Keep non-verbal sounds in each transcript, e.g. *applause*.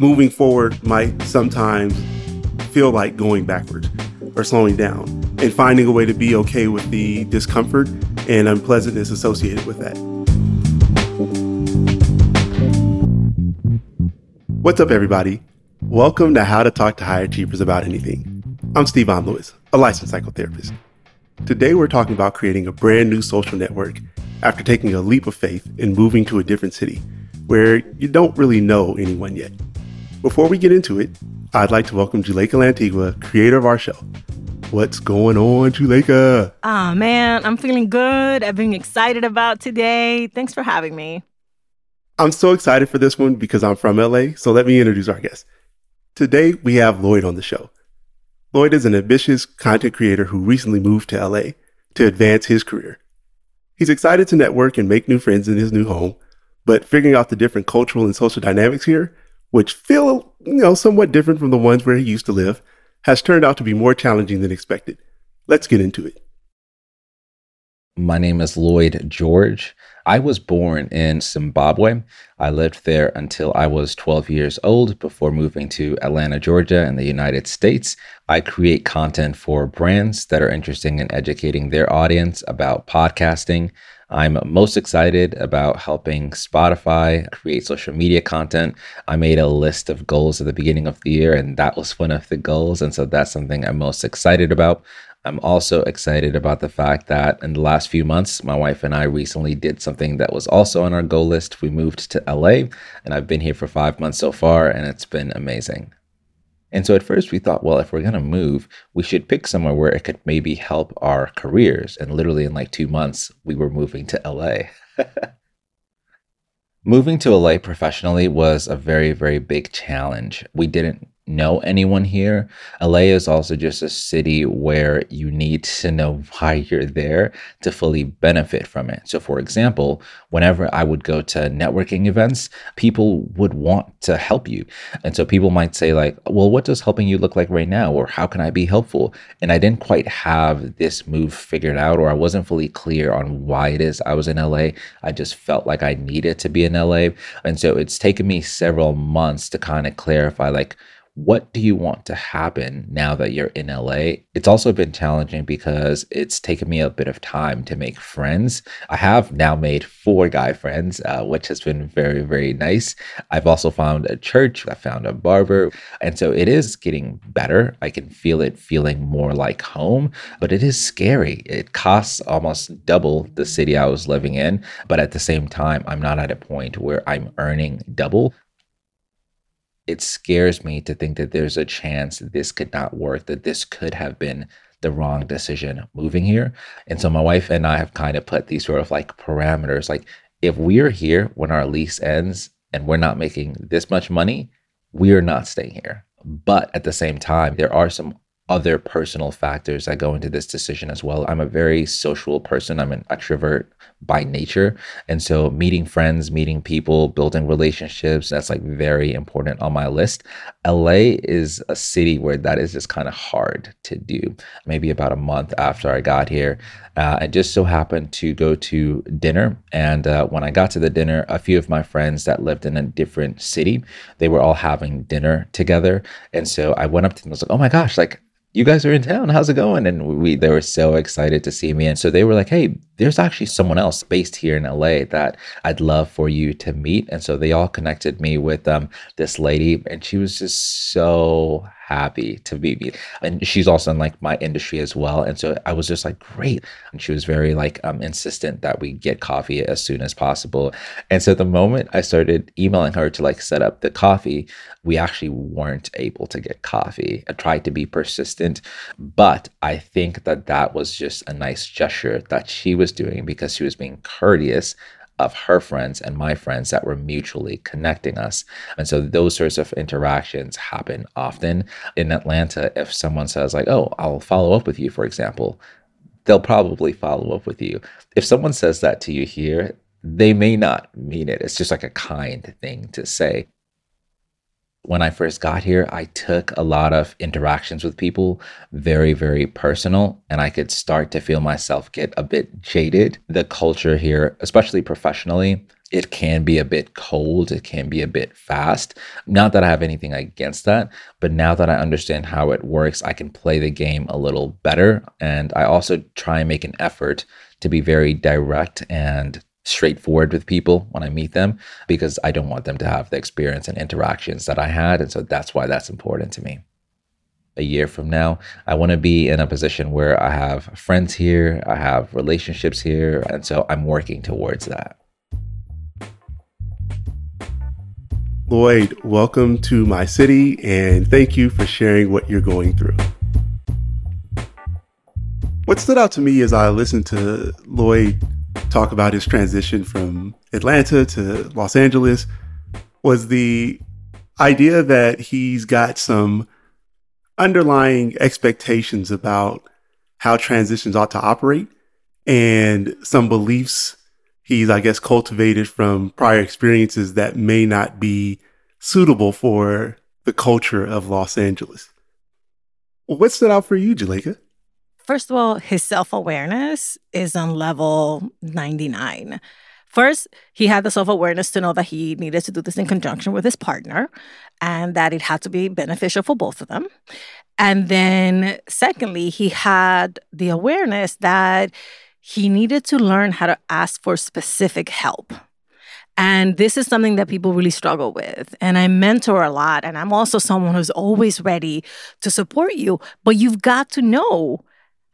moving forward might sometimes feel like going backwards or slowing down, and finding a way to be okay with the discomfort and unpleasantness associated with that. What's up, everybody? Welcome to How to Talk to High Achievers About Anything. I'm Stevon Lewis, a licensed psychotherapist. Today, we're talking about creating a brand new social network after taking a leap of faith and moving to a different city where you don't really know anyone yet. Before we get into it, I'd like to welcome Juleyka Lantigua, creator of our show. What's going on, Juleyka? Ah, oh, man, I'm feeling good. I've been excited about today. Thanks for having me. I'm so excited for this one because I'm from LA, so let me introduce our guest. Today, we have Lloyd on the show. Lloyd is an ambitious content creator who recently moved to LA to advance his career. He's excited to network and make new friends in his new home, but figuring out the different cultural and social dynamics here which feel, you know, somewhat different from the ones where he used to live, has turned out to be more challenging than expected. Let's get into it. My name is Lloyd George. I was born in Zimbabwe. I lived there until I was 12 years old before moving to Atlanta, Georgia, in the United States. I create content for brands that are interested in educating their audience about podcasting, I'm most excited about helping Spotify create social media content. I made a list of goals at the beginning of the year, and that was one of the goals. And so that's something I'm most excited about. I'm also excited about the fact that in the last few months, my wife and I recently did something that was also on our goal list. We moved to LA, and I've been here for five months so far, and it's been amazing. And so at first we thought, well, if we're going to move, we should pick somewhere where it could maybe help our careers. And literally in like two months, we were moving to LA. *laughs* moving to LA professionally was a very, very big challenge. We didn't know anyone here. LA is also just a city where you need to know why you're there to fully benefit from it. So, for example, whenever I would go to networking events, people would want to help you. And so people might say, like, well, what does helping you look like right now? Or how can I be helpful? And I didn't quite have this move figured out, or I wasn't fully clear on why it is I was in LA. I just felt like I needed to be in LA. And so it's taken me several months to kind of clarify, like, what do you want to happen now that you're in LA? It's also been challenging because it's taken me a bit of time to make friends. I have now made four guy friends, uh, which has been very, very nice. I've also found a church, I found a barber. And so it is getting better. I can feel it feeling more like home, but it is scary. It costs almost double the city I was living in. But at the same time, I'm not at a point where I'm earning double it scares me to think that there's a chance that this could not work, that this could have been the wrong decision moving here. And so my wife and I have kind of put these sort of like parameters like if we're here when our lease ends and we're not making this much money, we are not staying here. But at the same time, there are some other personal factors that go into this decision as well. I'm a very social person. I'm an extrovert by nature. And so meeting friends, meeting people, building relationships, that's like very important on my list. LA is a city where that is just kind of hard to do. Maybe about a month after I got here, uh, I just so happened to go to dinner. And uh, when I got to the dinner, a few of my friends that lived in a different city, they were all having dinner together. And so I went up to them and was like, oh my gosh, like you guys are in town. How's it going? And we they were so excited to see me. And so they were like, hey, there's actually someone else based here in LA that I'd love for you to meet. And so they all connected me with um this lady, and she was just so happy to meet me. And she's also in like my industry as well. And so I was just like, great. And she was very like um insistent that we get coffee as soon as possible. And so the moment I started emailing her to like set up the coffee, we actually weren't able to get coffee. I tried to be persistent, but I think that that was just a nice gesture that she was doing because she was being courteous of her friends and my friends that were mutually connecting us. And so those sorts of interactions happen often. In Atlanta, if someone says, like, oh, I'll follow up with you, for example, they'll probably follow up with you. If someone says that to you here, they may not mean it. It's just like a kind thing to say. When I first got here, I took a lot of interactions with people very, very personal, and I could start to feel myself get a bit jaded. The culture here, especially professionally, it can be a bit cold, it can be a bit fast. Not that I have anything against that, but now that I understand how it works, I can play the game a little better. And I also try and make an effort to be very direct and straightforward with people when I meet them because I don't want them to have the experience and interactions that I had. And so that's why that's important to me. A year from now, I want to be in a position where I have friends here, I have relationships here. And so I'm working towards that. Lloyd, welcome to my city and thank you for sharing what you're going through. What stood out to me as I listened to Lloyd talk about his transition from Atlanta to Los Angeles was the idea that he's got some underlying expectations about how transitions ought to operate and some beliefs he's, I guess, cultivated from prior experiences that may not be suitable for the culture of Los Angeles. What stood out for you, Juleyka? First of all, his self awareness is on level 99. First, he had the self awareness to know that he needed to do this in conjunction with his partner and that it had to be beneficial for both of them. And then, secondly, he had the awareness that he needed to learn how to ask for specific help. And this is something that people really struggle with. And I mentor a lot. And I'm also someone who's always ready to support you. But you've got to know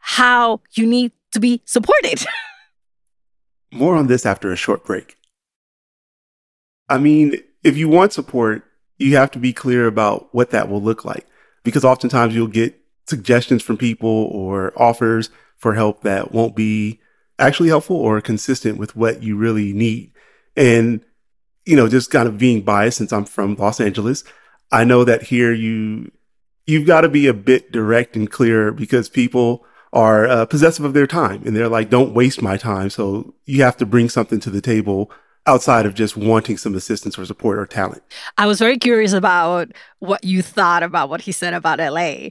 how you need to be supported. *laughs* More on this after a short break. I mean, if you want support, you have to be clear about what that will look like because oftentimes you'll get suggestions from people or offers for help that won't be actually helpful or consistent with what you really need. And, you know, just kind of being biased since I'm from Los Angeles, I know that here you, you've got to be a bit direct and clear because people are uh, possessive of their time and they're like, don't waste my time. So you have to bring something to the table outside of just wanting some assistance or support or talent. I was very curious about what you thought about what he said about LA.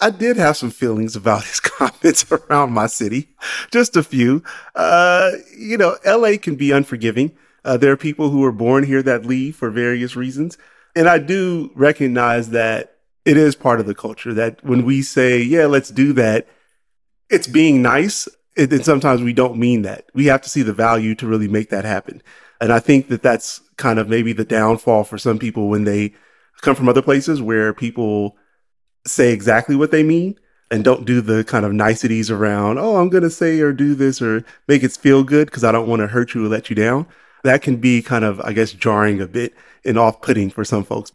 I did have some feelings about his *laughs* comments around my city, just a few. Uh, you know, LA can be unforgiving. Uh, there are people who are born here that leave for various reasons. And I do recognize that it is part of the culture that when we say, yeah, let's do that, it's being nice. And sometimes we don't mean that. We have to see the value to really make that happen. And I think that that's kind of maybe the downfall for some people when they come from other places where people say exactly what they mean and don't do the kind of niceties around, oh, I'm going to say or do this or make it feel good because I don't want to hurt you or let you down. That can be kind of, I guess, jarring a bit and off putting for some folks.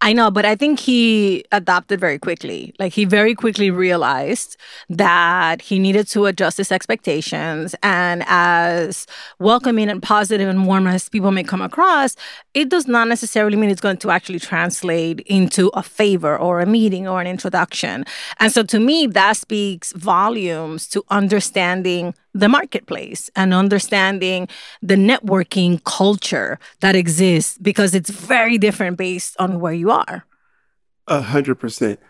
I know, but I think he adopted very quickly. Like he very quickly realized that he needed to adjust his expectations. And as welcoming and positive and warm as people may come across, it does not necessarily mean it's going to actually translate into a favor or a meeting or an introduction. And so to me, that speaks volumes to understanding the marketplace and understanding the networking culture that exists because it's very different based on where you are. A hundred percent.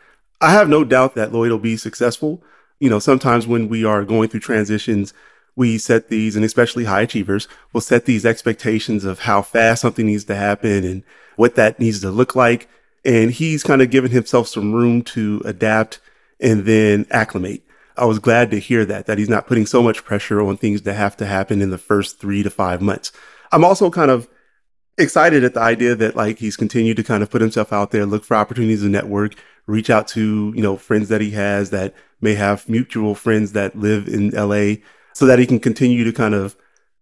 I have no doubt that Lloyd will be successful. You know, sometimes when we are going through transitions, we set these, and especially high achievers will set these expectations of how fast something needs to happen and what that needs to look like. And he's kind of given himself some room to adapt and then acclimate. I was glad to hear that, that he's not putting so much pressure on things that have to happen in the first three to five months. I'm also kind of excited at the idea that like he's continued to kind of put himself out there, look for opportunities to network, reach out to, you know, friends that he has that may have mutual friends that live in LA so that he can continue to kind of,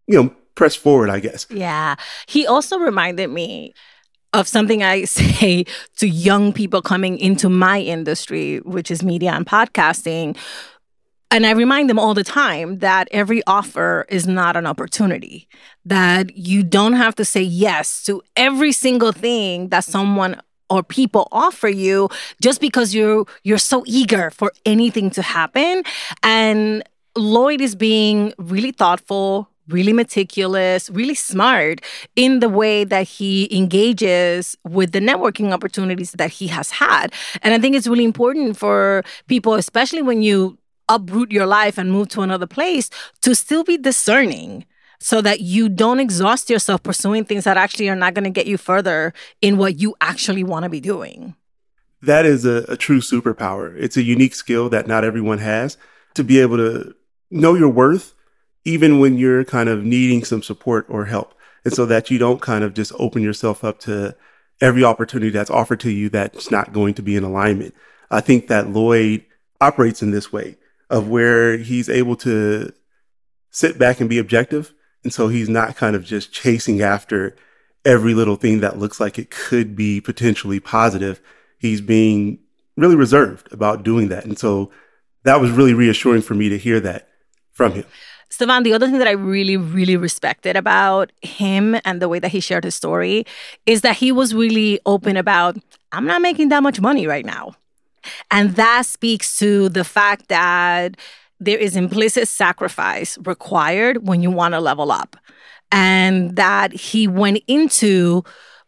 you know, press forward, I guess. Yeah. He also reminded me of something I *laughs* say to young people coming into my industry, which is media and podcasting, and I remind them all the time that every offer is not an opportunity, that you don't have to say yes to every single thing that someone or people offer you just because you're you're so eager for anything to happen and Lloyd is being really thoughtful, really meticulous, really smart in the way that he engages with the networking opportunities that he has had. And I think it's really important for people, especially when you uproot your life and move to another place, to still be discerning so that you don't exhaust yourself pursuing things that actually are not going to get you further in what you actually want to be doing. That is a, a, true superpower. It's a unique skill that not everyone has to be able to know your worth, even when you're kind of needing some support or help. And so that you don't kind of just open yourself up to every opportunity that's offered to you that's not going to be in alignment. I think that Lloyd operates in this way of where he's able to sit back and be objective. And so he's not kind of just chasing after every little thing that looks like it could be potentially positive. He's being really reserved about doing that. And so that was really reassuring for me to hear that from him. Stevon, the other thing that I really, really respected about him and the way that he shared his story is that he was really open about, I'm not making that much money right now. And that speaks to the fact that there is implicit sacrifice required when you want to level up. And that he went into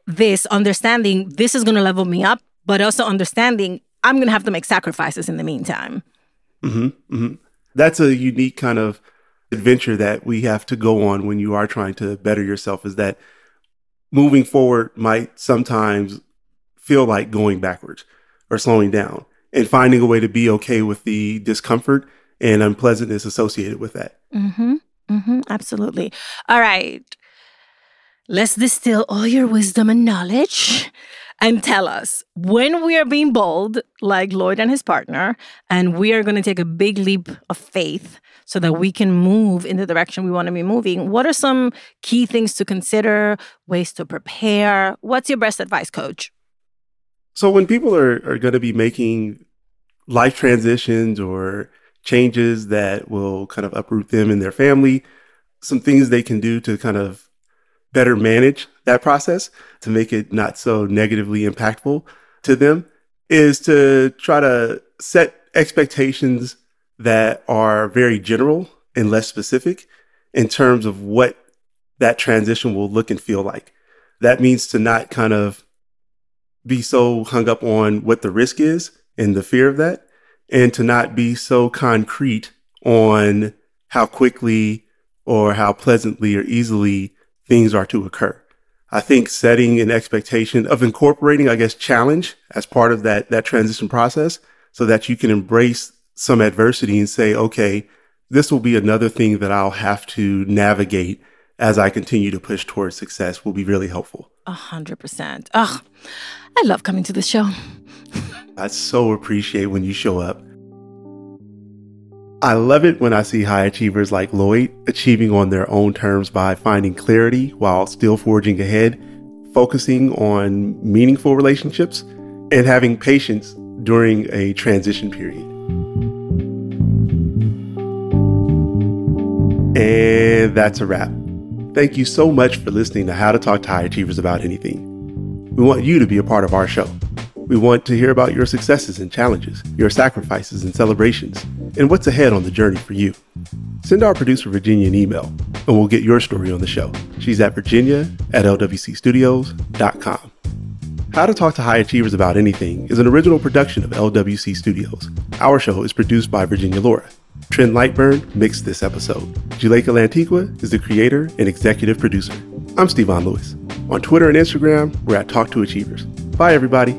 this understanding this is going to level me up, but also understanding I'm going to have to make sacrifices in the meantime. Mm-hmm, mm-hmm. That's a unique kind of adventure that we have to go on when you are trying to better yourself is that moving forward might sometimes feel like going backwards or slowing down and finding a way to be okay with the discomfort and unpleasantness associated with that. Mm-hmm. Mm-hmm. Absolutely. All right. Let's distill all your wisdom and knowledge and tell us when we are being bold, like Lloyd and his partner, and we are going to take a big leap of faith so that we can move in the direction we want to be moving. What are some key things to consider, ways to prepare? What's your best advice, coach? So, when people are, are going to be making life transitions or changes that will kind of uproot them and their family, some things they can do to kind of better manage that process to make it not so negatively impactful to them is to try to set expectations that are very general and less specific in terms of what that transition will look and feel like. That means to not kind of be so hung up on what the risk is and the fear of that, and to not be so concrete on how quickly or how pleasantly or easily things are to occur. I think setting an expectation of incorporating, I guess, challenge as part of that, that transition process so that you can embrace some adversity and say, okay, this will be another thing that I'll have to navigate as I continue to push towards success will be really helpful. A hundred percent. Oh, I love coming to the show. *laughs* I so appreciate when you show up. I love it when I see high achievers like Lloyd achieving on their own terms by finding clarity while still forging ahead, focusing on meaningful relationships, and having patience during a transition period. And that's a wrap. Thank you so much for listening to How to Talk to High Achievers About Anything. We want you to be a part of our show. We want to hear about your successes and challenges, your sacrifices and celebrations, and what's ahead on the journey for you. Send our producer Virginia an email, and we'll get your story on the show. She's at virginia at lwcstudios.com. How to Talk to High Achievers About Anything is an original production of LWC Studios. Our show is produced by Virginia Laura. Trent Lightburn mixed this episode. Juleyka Lantigua is the creator and executive producer. I'm Stevon Lewis. On Twitter and Instagram, we're at Talk to Achievers. Bye, everybody.